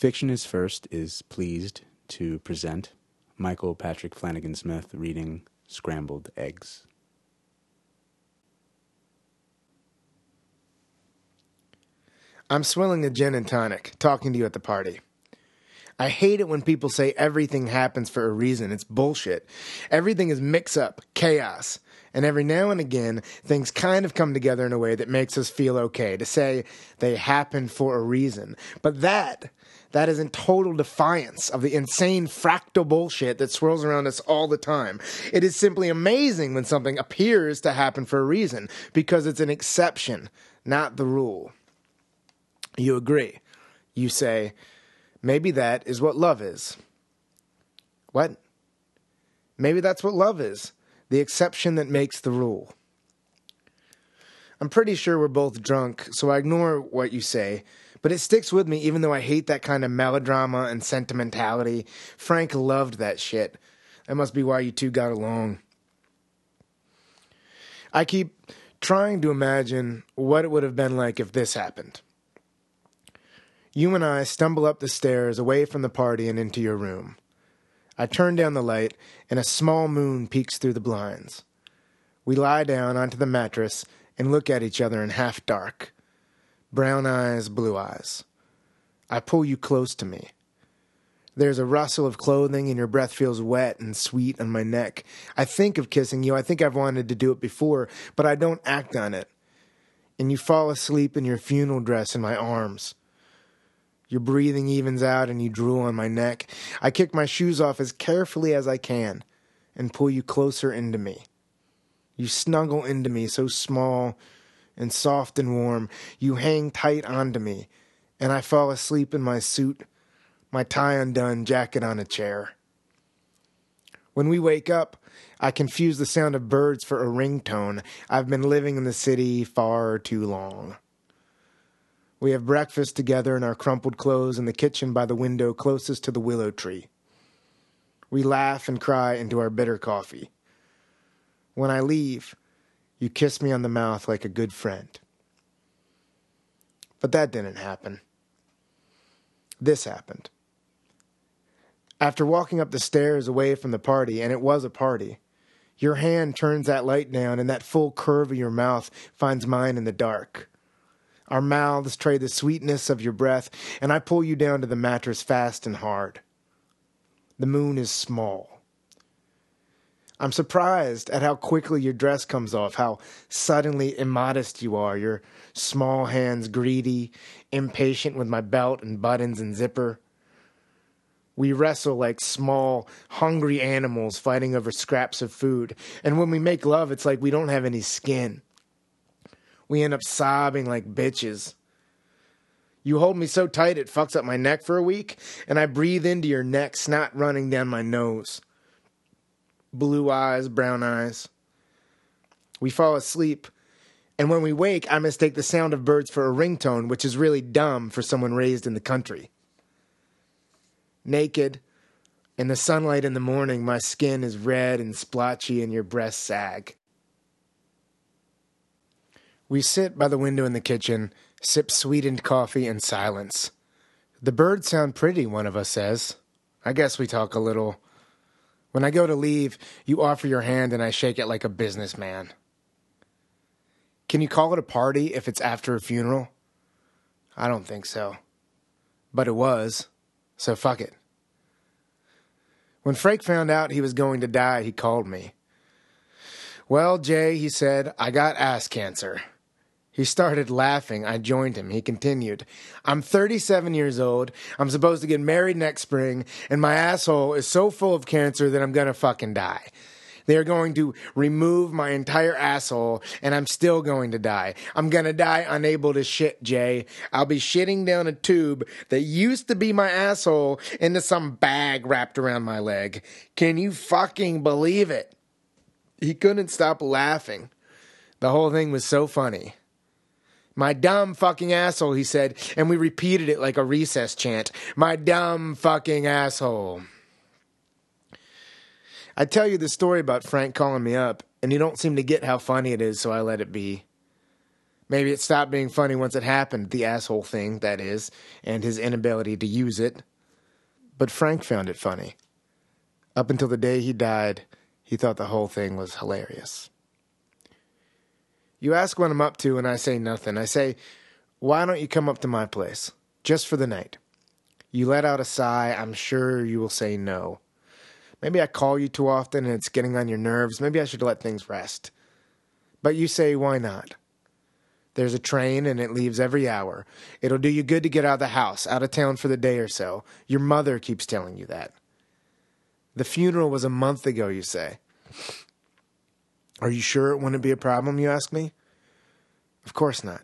Fiction is First is pleased to present Michael Patrick Flanagan Smith reading Scrambled Eggs. I'm swilling a gin and tonic, talking to you at the party. I hate it when people say everything happens for a reason. It's bullshit. Everything is mix up, chaos. And every now and again, things kind of come together in a way that makes us feel okay to say they happened for a reason. But that, that is in total defiance of the insane fractal bullshit that swirls around us all the time. It is simply amazing when something appears to happen for a reason because it's an exception, not the rule. You agree. You say, maybe that is what love is. What? Maybe that's what love is the exception that makes the rule. I'm pretty sure we're both drunk, so I ignore what you say, but it sticks with me even though I hate that kind of melodrama and sentimentality. Frank loved that shit. That must be why you two got along. I keep trying to imagine what it would have been like if this happened. You and I stumble up the stairs away from the party and into your room. I turn down the light, and a small moon peeks through the blinds. We lie down onto the mattress and look at each other in half dark. Brown eyes, blue eyes. I pull you close to me. There's a rustle of clothing, and your breath feels wet and sweet on my neck. I think of kissing you. I think I've wanted to do it before, but I don't act on it. And you fall asleep in your funeral dress in my arms. Your breathing evens out and you drool on my neck. I kick my shoes off as carefully as I can and pull you closer into me. You snuggle into me so small and soft and warm. You hang tight onto me, and I fall asleep in my suit, my tie undone, jacket on a chair. When we wake up, I confuse the sound of birds for a ringtone. I've been living in the city far too long. We have breakfast together in our crumpled clothes in the kitchen by the window closest to the willow tree. We laugh and cry into our bitter coffee. When I leave, you kiss me on the mouth like a good friend. But that didn't happen. This happened. After walking up the stairs away from the party, and it was a party, your hand turns that light down, and that full curve of your mouth finds mine in the dark. Our mouths trade the sweetness of your breath, and I pull you down to the mattress fast and hard. The moon is small. I'm surprised at how quickly your dress comes off, how suddenly immodest you are, your small hands greedy, impatient with my belt and buttons and zipper. We wrestle like small, hungry animals fighting over scraps of food, and when we make love, it's like we don't have any skin. We end up sobbing like bitches. You hold me so tight it fucks up my neck for a week, and I breathe into your neck, snot running down my nose. Blue eyes, brown eyes. We fall asleep, and when we wake, I mistake the sound of birds for a ringtone, which is really dumb for someone raised in the country. Naked, in the sunlight in the morning, my skin is red and splotchy, and your breasts sag. We sit by the window in the kitchen, sip sweetened coffee in silence. The birds sound pretty, one of us says. I guess we talk a little. When I go to leave, you offer your hand and I shake it like a businessman. Can you call it a party if it's after a funeral? I don't think so. But it was, so fuck it. When Frank found out he was going to die, he called me. Well, Jay, he said, I got ass cancer. He started laughing. I joined him. He continued, I'm 37 years old. I'm supposed to get married next spring, and my asshole is so full of cancer that I'm gonna fucking die. They're going to remove my entire asshole, and I'm still going to die. I'm gonna die unable to shit, Jay. I'll be shitting down a tube that used to be my asshole into some bag wrapped around my leg. Can you fucking believe it? He couldn't stop laughing. The whole thing was so funny. My dumb fucking asshole, he said, and we repeated it like a recess chant. My dumb fucking asshole. I tell you the story about Frank calling me up, and you don't seem to get how funny it is, so I let it be. Maybe it stopped being funny once it happened, the asshole thing, that is, and his inability to use it. But Frank found it funny. Up until the day he died, he thought the whole thing was hilarious. You ask what I'm up to, and I say nothing. I say, Why don't you come up to my place? Just for the night. You let out a sigh. I'm sure you will say no. Maybe I call you too often and it's getting on your nerves. Maybe I should let things rest. But you say, Why not? There's a train and it leaves every hour. It'll do you good to get out of the house, out of town for the day or so. Your mother keeps telling you that. The funeral was a month ago, you say. Are you sure it wouldn't be a problem, you ask me? Of course not.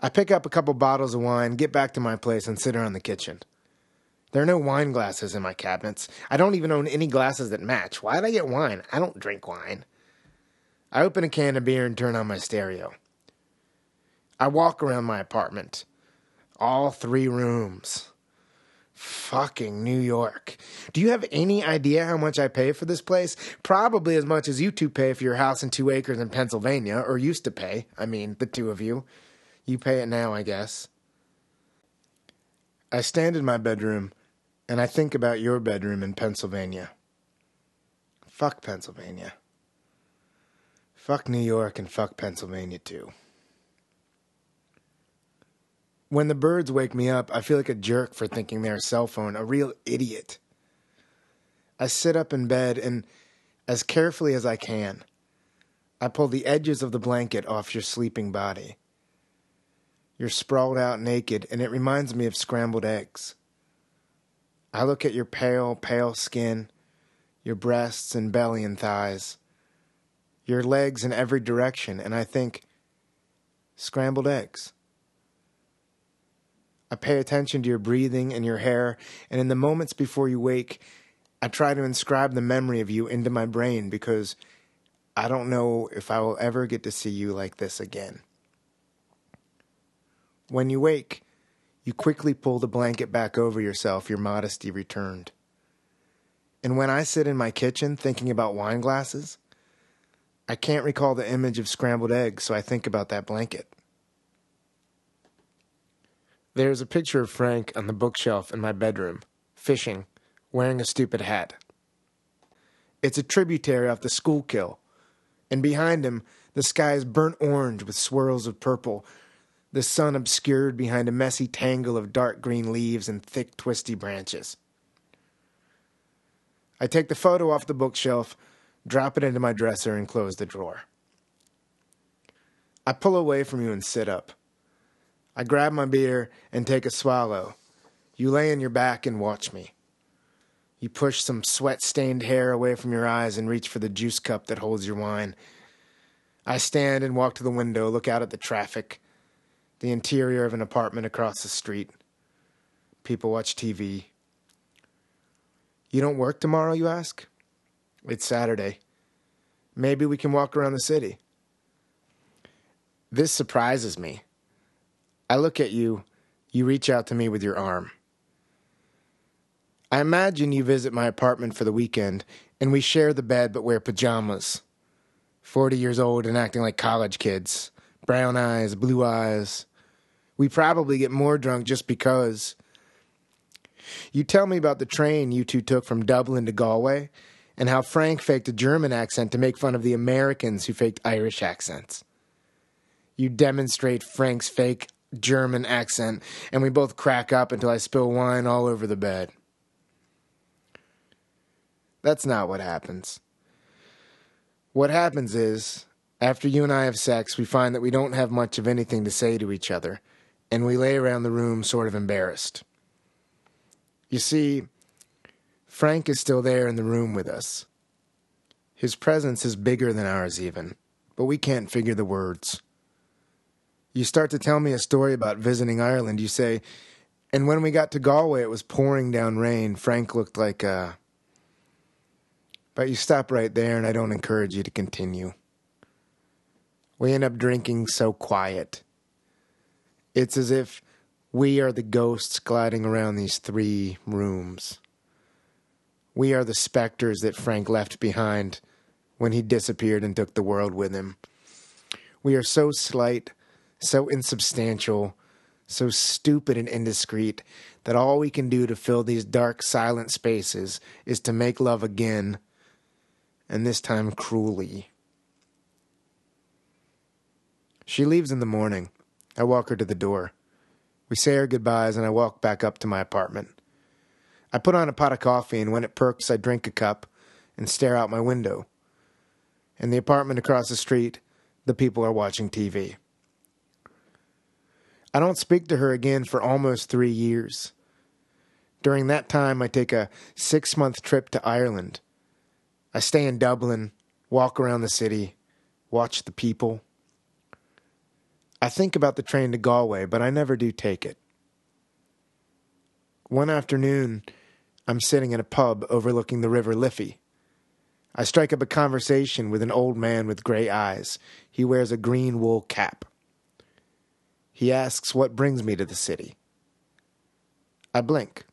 I pick up a couple bottles of wine, get back to my place, and sit around the kitchen. There are no wine glasses in my cabinets. I don't even own any glasses that match. Why'd I get wine? I don't drink wine. I open a can of beer and turn on my stereo. I walk around my apartment. All three rooms. Fucking New York. Do you have any idea how much I pay for this place? Probably as much as you two pay for your house and two acres in Pennsylvania, or used to pay. I mean, the two of you. You pay it now, I guess. I stand in my bedroom and I think about your bedroom in Pennsylvania. Fuck Pennsylvania. Fuck New York and fuck Pennsylvania too. When the birds wake me up, I feel like a jerk for thinking they're a cell phone, a real idiot. I sit up in bed and, as carefully as I can, I pull the edges of the blanket off your sleeping body. You're sprawled out naked, and it reminds me of scrambled eggs. I look at your pale, pale skin, your breasts and belly and thighs your legs in every direction, and I think, scrambled eggs. I pay attention to your breathing and your hair, and in the moments before you wake, I try to inscribe the memory of you into my brain because I don't know if I will ever get to see you like this again. When you wake, you quickly pull the blanket back over yourself, your modesty returned. And when I sit in my kitchen thinking about wine glasses, I can't recall the image of scrambled eggs, so I think about that blanket. There's a picture of Frank on the bookshelf in my bedroom, fishing, wearing a stupid hat. It's a tributary off the Schuylkill, and behind him, the sky is burnt orange with swirls of purple, the sun obscured behind a messy tangle of dark green leaves and thick, twisty branches. I take the photo off the bookshelf drop it into my dresser, and close the drawer. I pull away from you and sit up. I grab my beer and take a swallow. You lay on your back and watch me. You push some sweat stained hair away from your eyes and reach for the juice cup that holds your wine. I stand and walk to the window, look out at the traffic, the interior of an apartment across the street. People watch TV. You don't work tomorrow, you ask? It's Saturday. Maybe we can walk around the city. This surprises me. I look at you, you reach out to me with your arm. I imagine you visit my apartment for the weekend, and we share the bed but wear pajamas. 40 years old and acting like college kids. Brown eyes, blue eyes. We probably get more drunk just because. You tell me about the train you two took from Dublin to Galway and how Frank faked a German accent to make fun of the Americans who faked Irish accents. You demonstrate Frank's fake German accent, and we both crack up until I spill wine all over the bed. That's not what happens. What happens is, after you and I have sex, we find that we don't have much of anything to say to each other, and we lay around the room sort of embarrassed. You see, Frank is still there in the room with us. His presence is bigger than ours, even, but we can't figure the words. You start to tell me a story about visiting Ireland. You say, and when we got to Galway, it was pouring down rain. Frank looked like a. But you stop right there, and I don't encourage you to continue. We end up drinking so quiet. It's as if we are the ghosts gliding around these three rooms. We are the specters that Frank left behind when he disappeared and took the world with him. We are so slight, so insubstantial, so stupid and indiscreet that all we can do to fill these dark, silent spaces is to make love again, and this time cruelly. She leaves in the morning. I walk her to the door. We say our goodbyes, and I walk back up to my apartment. I put on a pot of coffee, and when it perks, I drink a cup and stare out my window. In the apartment across the street, the people are watching TV. I don't speak to her again for almost three years. During that time, I take a six month trip to Ireland. I stay in Dublin, walk around the city, watch the people. I think about the train to Galway, but I never do take it. One afternoon, I'm sitting in a pub overlooking the River Liffey. I strike up a conversation with an old man with gray eyes. He wears a green wool cap. He asks what brings me to the city. I blink.